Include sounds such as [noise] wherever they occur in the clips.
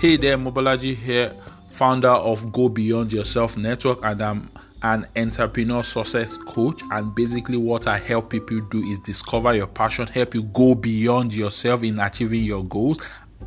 Hey there, Mobolaji here, founder of Go Beyond Yourself Network, and I'm an entrepreneur success coach. And basically, what I help people do is discover your passion, help you go beyond yourself in achieving your goals.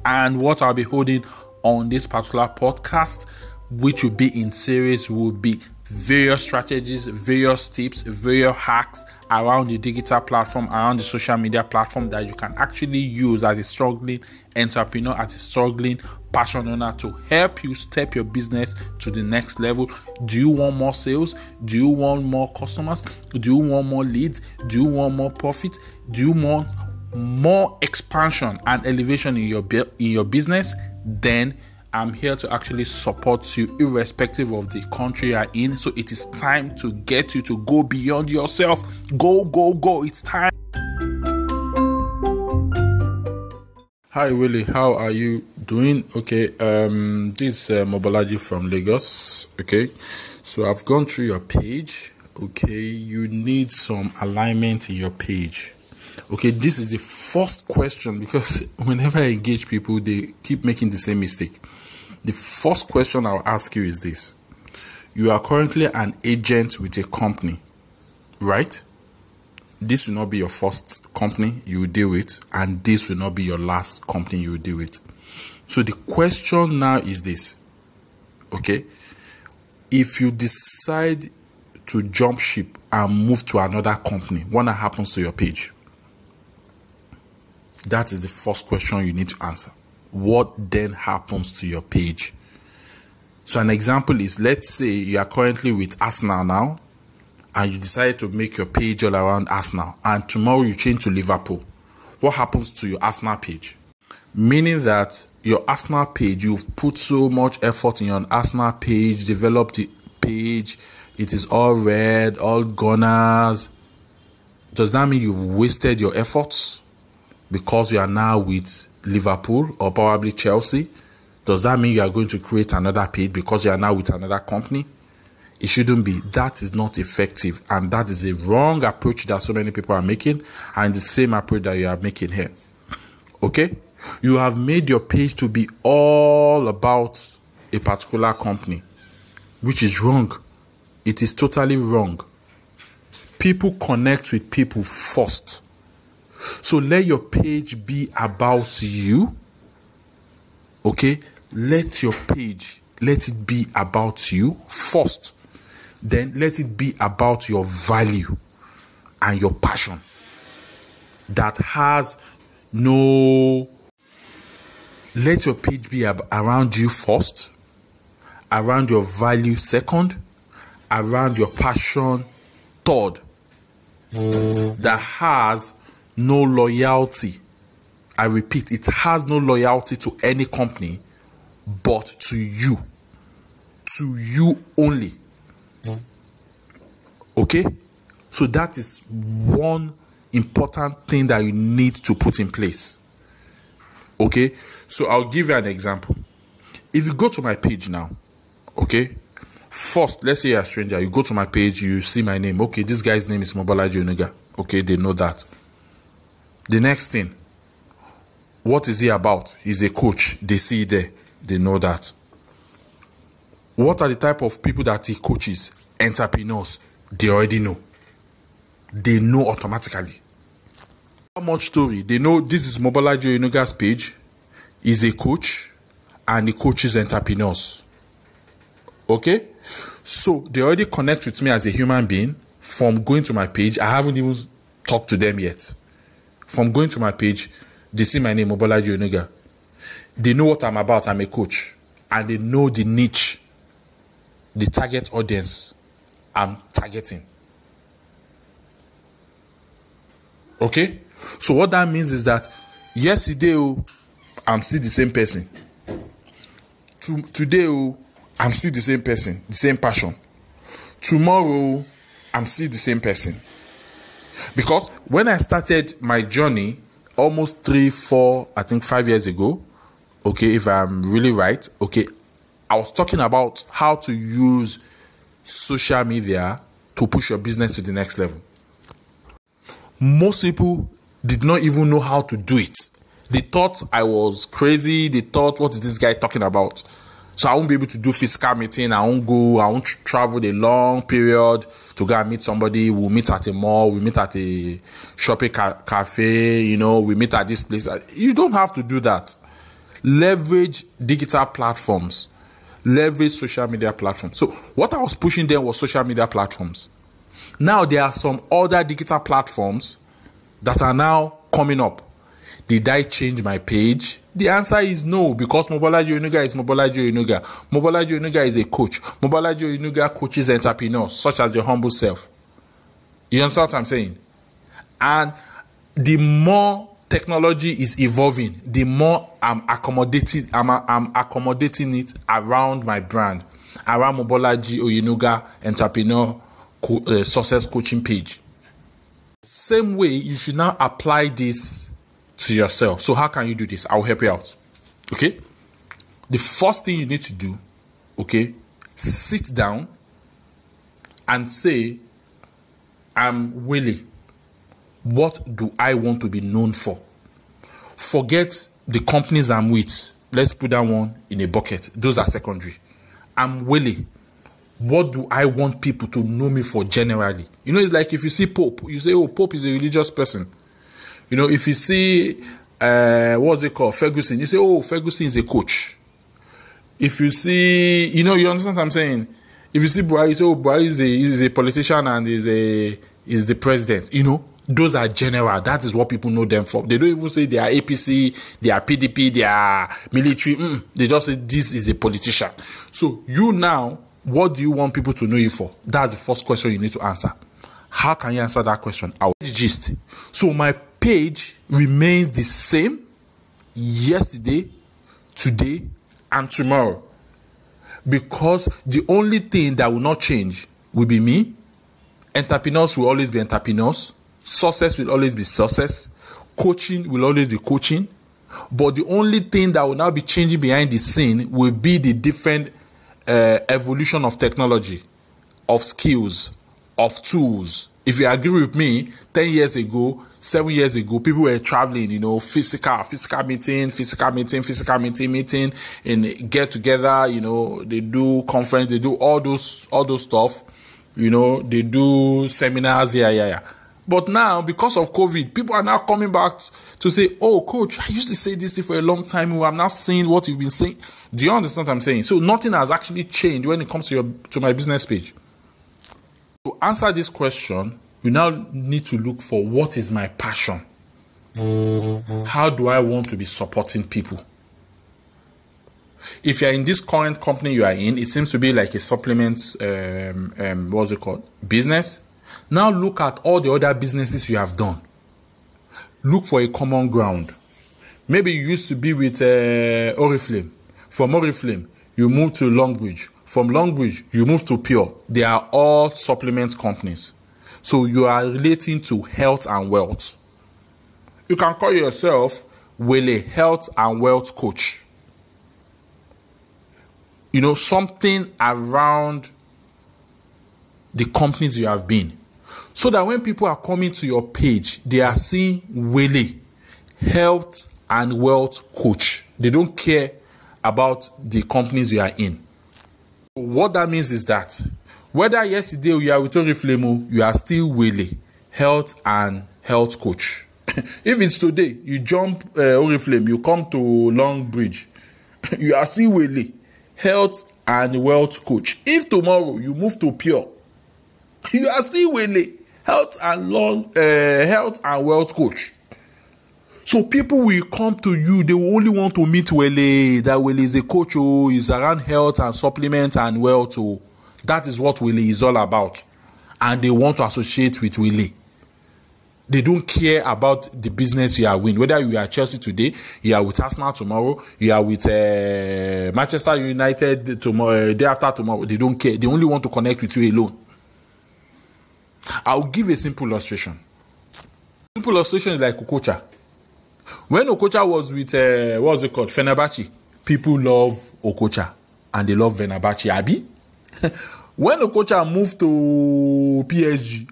And what I'll be holding on this particular podcast, which will be in series, will be various strategies, various tips, various hacks around the digital platform, around the social media platform that you can actually use as a struggling entrepreneur, as a struggling passion owner to help you step your business to the next level. Do you want more sales? Do you want more customers? Do you want more leads? Do you want more profit? Do you want more expansion and elevation in your in your business? Then I'm here to actually support you irrespective of the country you're in. So it is time to get you to go beyond yourself. Go, go, go. It's time. Hi Willie, how are you doing? Okay, um, this is uh, from Lagos. Okay, so I've gone through your page. Okay, you need some alignment in your page. Okay, this is the first question because [laughs] whenever I engage people, they keep making the same mistake. The first question I'll ask you is this You are currently an agent with a company, right? This will not be your first company you will deal with, and this will not be your last company you will deal with. So the question now is this okay? If you decide to jump ship and move to another company, what happens to your page? That is the first question you need to answer what then happens to your page. So, an example is let's say you are currently with Arsenal now, and you decide to make your page all around Arsenal, and tomorrow you change to Liverpool. What happens to your Arsenal page? Meaning that your Arsenal page, you've put so much effort in your Arsenal page, developed the page, it is all red, all gunners. Does that mean you've wasted your efforts because you are now with Liverpool or probably Chelsea, does that mean you are going to create another page because you are now with another company? It shouldn't be. That is not effective. And that is a wrong approach that so many people are making, and the same approach that you are making here. Okay? You have made your page to be all about a particular company, which is wrong. It is totally wrong. People connect with people first. So let your page be about you. Okay? Let your page let it be about you first. Then let it be about your value and your passion that has no let your page be ab- around you first, around your value second, around your passion third. That has no loyalty. I repeat, it has no loyalty to any company but to you. To you only. Okay? So that is one important thing that you need to put in place. Okay? So I'll give you an example. If you go to my page now, okay? First, let's say you're a stranger, you go to my page, you see my name. Okay, this guy's name is Mobolaji Oyenuga. Okay, they know that. The next thing, what is he about? He's a coach. They see there. They know that. What are the type of people that he coaches? Entrepreneurs. They already know. They know automatically. How much story? They know this is Mobolaji Oyenuga's page. He's a coach and he coaches entrepreneurs. Okay? So they already connect with me as a human being from going to my page. I haven't even talked to them yet from going to my page, they see my name, Mobolaji Oyenuga. They know what I'm about. I'm a coach. And they know the niche, the target audience I'm targeting. Okay? So what that means is that yesterday, oh, I'm still the same person. To, today, oh, I'm still the same person, the same passion. Tomorrow, oh, I'm still the same person. Because when I started my journey almost three, four, I think five years ago, okay, if I'm really right, okay, I was talking about how to use social media to push your business to the next level. Most people did not even know how to do it. They thought I was crazy. They thought, what is this guy talking about? So I won't be able to do physical meeting. I won't go. I won't travel a long period to go and meet somebody. We'll meet at a mall. We meet at a shopping ca- cafe. You know, we meet at this place. You don't have to do that. Leverage digital platforms. Leverage social media platforms. So what I was pushing then was social media platforms. Now there are some other digital platforms that are now coming up. Did I change my page? The answer is no, because Mobolaji Oyenuga is Mobolaji Oyenuga. Mobolaji Oyenuga is a coach. Mobolaji Oyenuga coaches entrepreneurs, such as your humble self. You understand what I'm saying? And the more technology is evolving, the more I'm accommodating, I'm, I'm accommodating it around my brand, around Mobolaji Oyenuga entrepreneur co- uh, success coaching page. Same way, you should now apply this to yourself. So, how can you do this? I'll help you out. Okay? The first thing you need to do, okay, sit down and say, I'm Willie. What do I want to be known for? Forget the companies I'm with. Let's put that one in a bucket. Those are secondary. I'm Willie. What do I want people to know me for generally? You know, it's like if you see Pope, you say, Oh, Pope is a religious person. You know, if you see, uh, what's it called? Ferguson, you say, Oh, Ferguson is a coach. If you see, you know, you understand what I'm saying? If you see Buhari, you say, Oh, Buhari is a, is a politician and is a, is the president. You know, those are general. That is what people know them for. They don't even say they are APC, they are PDP, they are military. Mm, they just say this is a politician. So you now, what do you want people to know you for? That's the first question you need to answer. How can you answer that question? I'll gist. So my page remains the same yesterday, today, and tomorrow. Because the only thing that will not change will be me. Entrepreneurs will always be entrepreneurs. Success will always be success. Coaching will always be coaching. But the only thing that will now be changing behind the scene will be the different uh, evolution of technology, of skills, of tools. If you agree with me, 10 years ago, seven years ago, people were traveling, you know, physical, physical meeting, physical meeting, physical meeting, meeting, and get together, you know, they do conference, they do all those, all those stuff, you know, they do seminars, yeah, yeah, yeah. But now, because of COVID, people are now coming back to say, Oh, coach, I used to say this thing for a long time. I'm now seeing what you've been saying. Do you understand what I'm saying? So nothing has actually changed when it comes to your to my business page. To answer this question, you now need to look for what is my passion. How do I want to be supporting people? If you're in this current company you are in, it seems to be like a supplement, um, um, what's it called? Business. Now look at all the other businesses you have done. Look for a common ground. Maybe you used to be with uh, Oriflame. From Oriflame, you move to Longrich. From Longrich, you move to Pure. They are all supplement companies. So you are relating to health and wealth. You can call yourself Wele Health and Wealth Coach. You know, something around the companies you have been. So that when people are coming to your page, they are seeing Wele Health and Wealth Coach. They don't care about the companies you are in. What that means is that whether yesterday you are with Oriflame, you are still Wele Health and Health Coach. [laughs] if it's today, you jump uh, Oriflame, you come to Longrich, [laughs] you are still Wele Health and Wealth Coach. If tomorrow you move to Pure, you are still Wele Health and Long uh, Health and Wealth Coach. So people will come to you, they will only want to meet Wele. That Wele is a coach, oh, is around health and supplement and wealth. Oh. That is what Wele is all about. And they want to associate with Wele. They don't care about the business you are in. Whether you are Chelsea today, you are with Arsenal tomorrow, you are with uh, Manchester United tomorrow, uh, day after tomorrow. They don't care. They only want to connect with you alone. I'll give a simple illustration. Simple illustration is like Okocha. When Okocha was with uh, what's it called, Fenerbahce, people love Okocha and they love Fenerbahce. Abi, [laughs] when Okocha moved to PSG,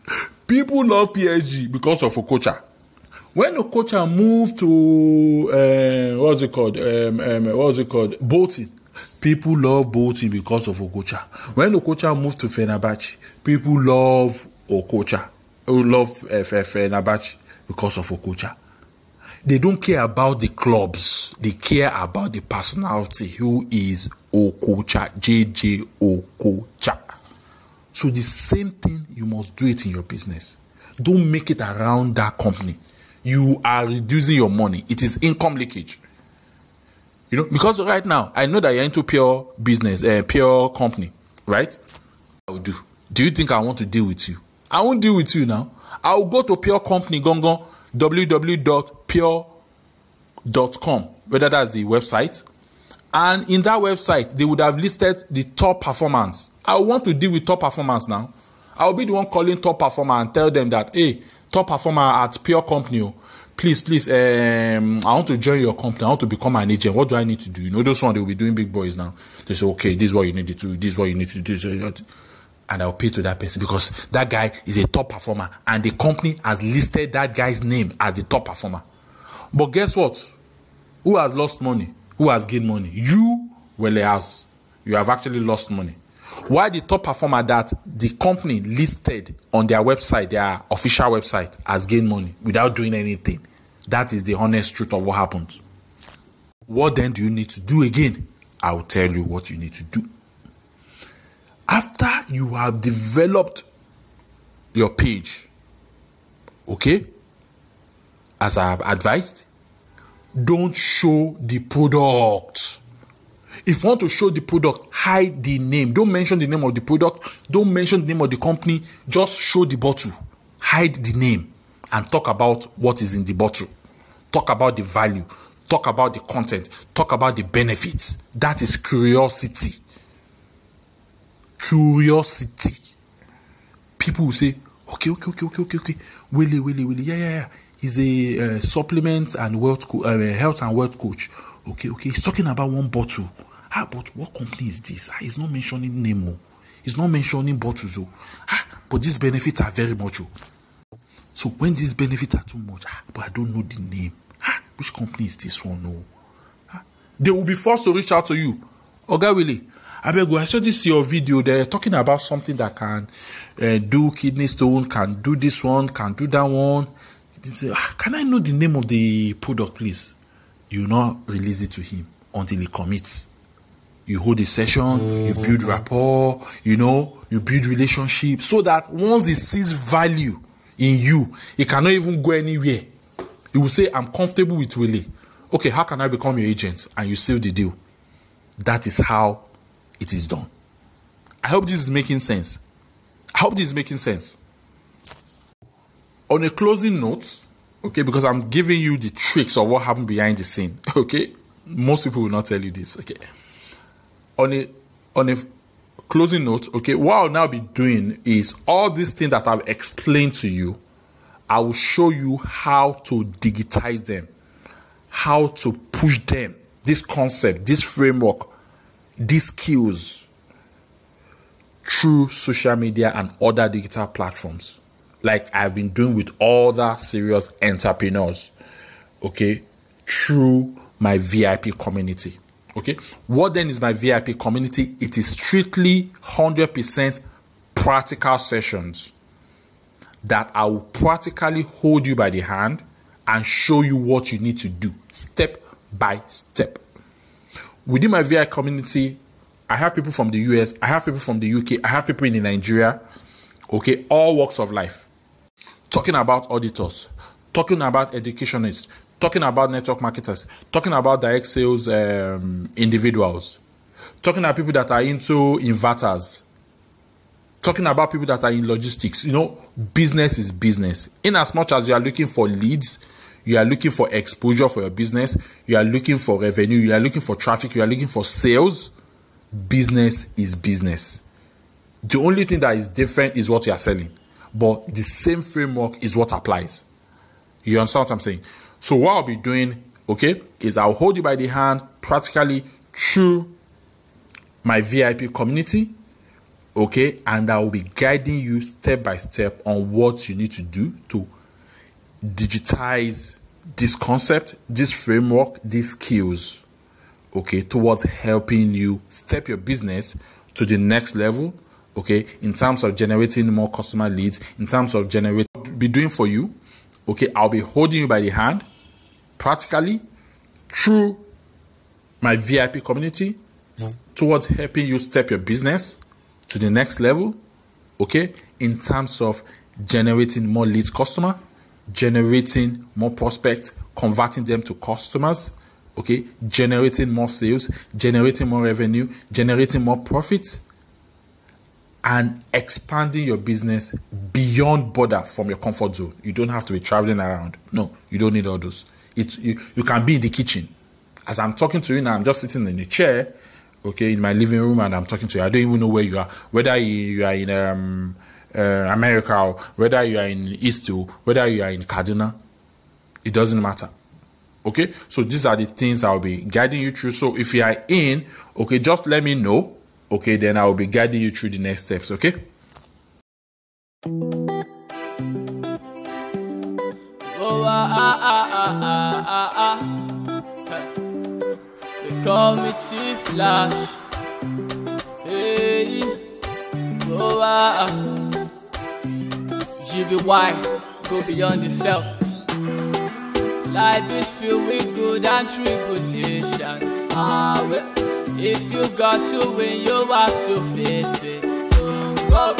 people love PSG because of Okocha. When Okocha moved to uh, what's it called? Um, um, what's it called? Bolton. People love Bolton because of Okocha. When Okocha moved to Fenerbahce, people love Okocha. Who love uh, Fenerbahce because of Okocha. They don't care about the clubs. They care about the personality who is Okocha, JJ Okocha. So the same thing, you must do it in your business. Don't make it around that company. You are reducing your money. It is income leakage. You know, because right now I know that you're into pure business, uh, pure company, right? I will do. Do you think I want to deal with you? I won't deal with you now. I will go to pure company gongon www.pure.com, whether that's the website. And in that website, they would have listed the top performance. I want to deal with top performance now. I'll be the one calling top performer and tell them that, hey, top performer at Pure Company, oh, please, please, um, I want to join your company. I want to become an agent. What do I need to do? You know, those ones, they will be doing big boys now. They say, okay, this is what you need to do. This is what you need to do. And I'll pay to that person because that guy is a top performer and the company has listed that guy's name as the top performer. But guess what? Who has lost money? Who has gained money? You, well, has. You have actually lost money. Why the top performer that the company listed on their website, their official website, has gained money without doing anything? That is the honest truth of what happened. What then do you need to do again? I will tell you what you need to do. After you have developed your page, okay, as I have advised, don't show the product. If you want to show the product, hide the name. Don't mention the name of the product. Don't mention the name of the company. Just show the bottle. Hide the name and talk about what is in the bottle. Talk about the value. Talk about the content. Talk about the benefits. That is curiosity. Curiosity. People will say, okay, okay, okay, okay, okay, okay. Willie, Willie, Willie. Yeah, yeah, yeah. He's a uh, supplement and wealth co- uh, health and wealth coach. Okay, okay. He's talking about one bottle. Ah, but what company is this? Ah, he's not mentioning name. Oh. He's not mentioning bottles. Oh. Ah, but these benefits are very much. Oh. So when these benefits are too much, ah, but I don't know the name. Ah, which company is this one? No. Oh? Ah, they will be forced to reach out to you. Okay, Willie. I beg you, I saw this your video. They're talking about something that can uh, do kidney stone, can do this one, can do that one. Say, ah, can I know the name of the product, please? You not release it to him until he commits you hold a session, you build rapport, you know, you build relationship so that once he sees value in you, he cannot even go anywhere. He will say, I'm comfortable with Willie. Okay, how can I become your agent? And you seal the deal. That is how it is done. I hope this is making sense. I hope this is making sense. On a closing note, okay, because I'm giving you the tricks of what happened behind the scene, [laughs] okay? Most people will not tell you this, okay? on a on a closing note, okay, what I'll now be doing is all these things that I've explained to you, I will show you how to digitize them, how to push them, this concept, this framework, these skills through social media and other digital platforms, like I've been doing with other serious entrepreneurs, okay, through my VIP community. Okay. What then is my VIP community? It is strictly 100% practical sessions that I will practically hold you by the hand and show you what you need to do step by step. Within my VIP community, I have people from the US, I have people from the UK, I have people in Nigeria, okay, all walks of life. Talking about auditors, talking about educationists, talking about network marketers, talking about direct sales um, individuals, talking about people that are into inverters, talking about people that are in logistics. You know, business is business. In as much as you are looking for leads, you are looking for exposure for your business, you are looking for revenue, you are looking for traffic, you are looking for sales. Business is business. The only thing that is different is what you are selling, but the same framework is what applies. You understand what I'm saying? So what I'll be doing, okay, is I'll hold you by the hand practically through my VIP community, okay, and I will be guiding you step by step on what you need to do to digitize this concept, this framework, these skills, okay, towards helping you step your business to the next level, okay, in terms of generating more customer leads, in terms of generate be doing for you, okay, I'll be holding you by the hand practically through my VIP community towards helping you step your business to the next level, okay, in terms of generating more leads customer, generating more prospects, converting them to customers, okay, generating more sales, generating more revenue, generating more profits, and expanding your business beyond border from your comfort zone. You don't have to be traveling around. No, you don't need all those. It's you, you can be in the kitchen. As I'm talking to you now, I'm just sitting in a chair, okay, in my living room, and I'm talking to you. I don't even know where you are. Whether you are in um, uh, America, or whether you are in East, or whether you are in Kaduna, it doesn't matter. Okay, so these are the things I'll be guiding you through. So if you are in, okay, just let me know. Okay, then I will be guiding you through the next steps. Okay. Oh, ah, ah, ah. They call me T Flash. Hey, oh. GBY, go beyond yourself. Life is filled with good and tribulations. Ah, well, if you got to win, you have to face it. Oh,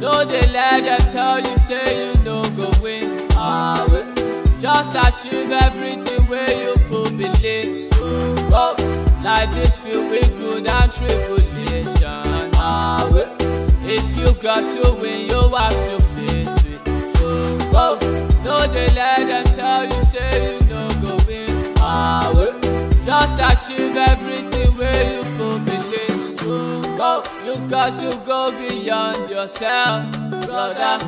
no, they let them tell you, say you no go win. Ah, well, just achieve everything where you put believe. Oh, life is filled with good and tribulations. Ah, well, if you got to win, you have to face it. Oh, no, they let them tell you, say you no go win. Ah, just achieve everything where you put believe. Oh, you got to go beyond yourself, brother.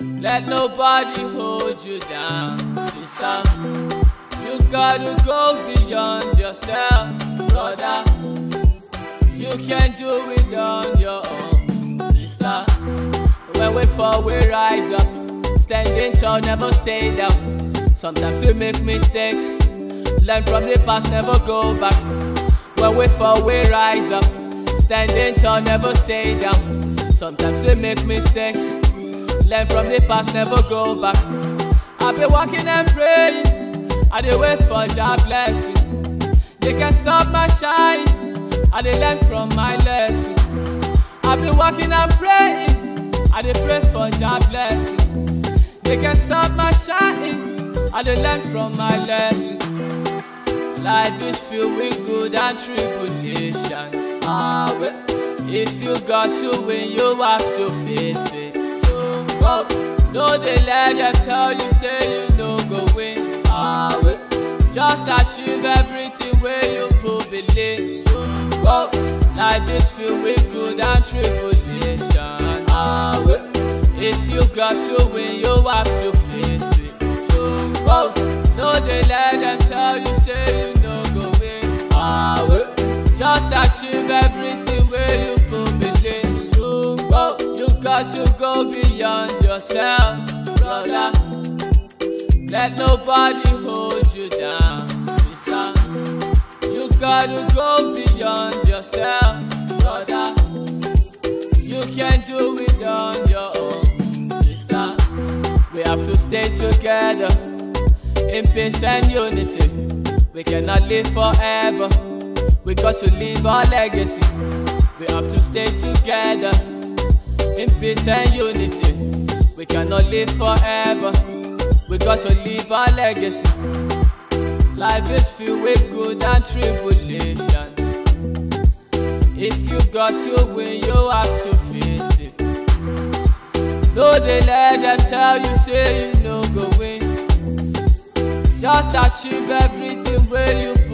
Let nobody hold you down, sister. You gotta go beyond yourself, brother. You can do it on your own, sister. When we fall, we rise up. Standing tall, never stay down. Sometimes we make mistakes. Learn from the past, never go back. When we fall, we rise up. Standing tall, never stay down. Sometimes we make mistakes. Learn from the past, never go back. I've been walking and praying. I dey wait for your blessing. They can stop my shine. I dey learn from my lesson. I've been walking and praying. I dey pray for your blessing. They can stop my shine. I dey learn from my lesson. Life is filled with good and tribulations. Ah, if you got to win, you have to face it. Oh, no, they let them tell you, say you no go win. Ah, just achieve everything where you put believe. Oh, life is filled with good and tribulations. You got to win, you have to face it. Oh, no, they let them tell you, say you no go win. Ah, just achieve everything where you put believe. Oh, you got to go beyond yourself, brother. Let nobody hold you down, sister. You gotta go beyond yourself, brother. You can do it on your own, have to stay together in peace and unity. We cannot live forever. We got to leave our legacy. We have to stay together in peace and unity. We cannot live forever. We got to leave our legacy. Life is filled with good and tribulations. If you got to win, you have to. No, they let them tell you, say you no go win. Just achieve everything where you.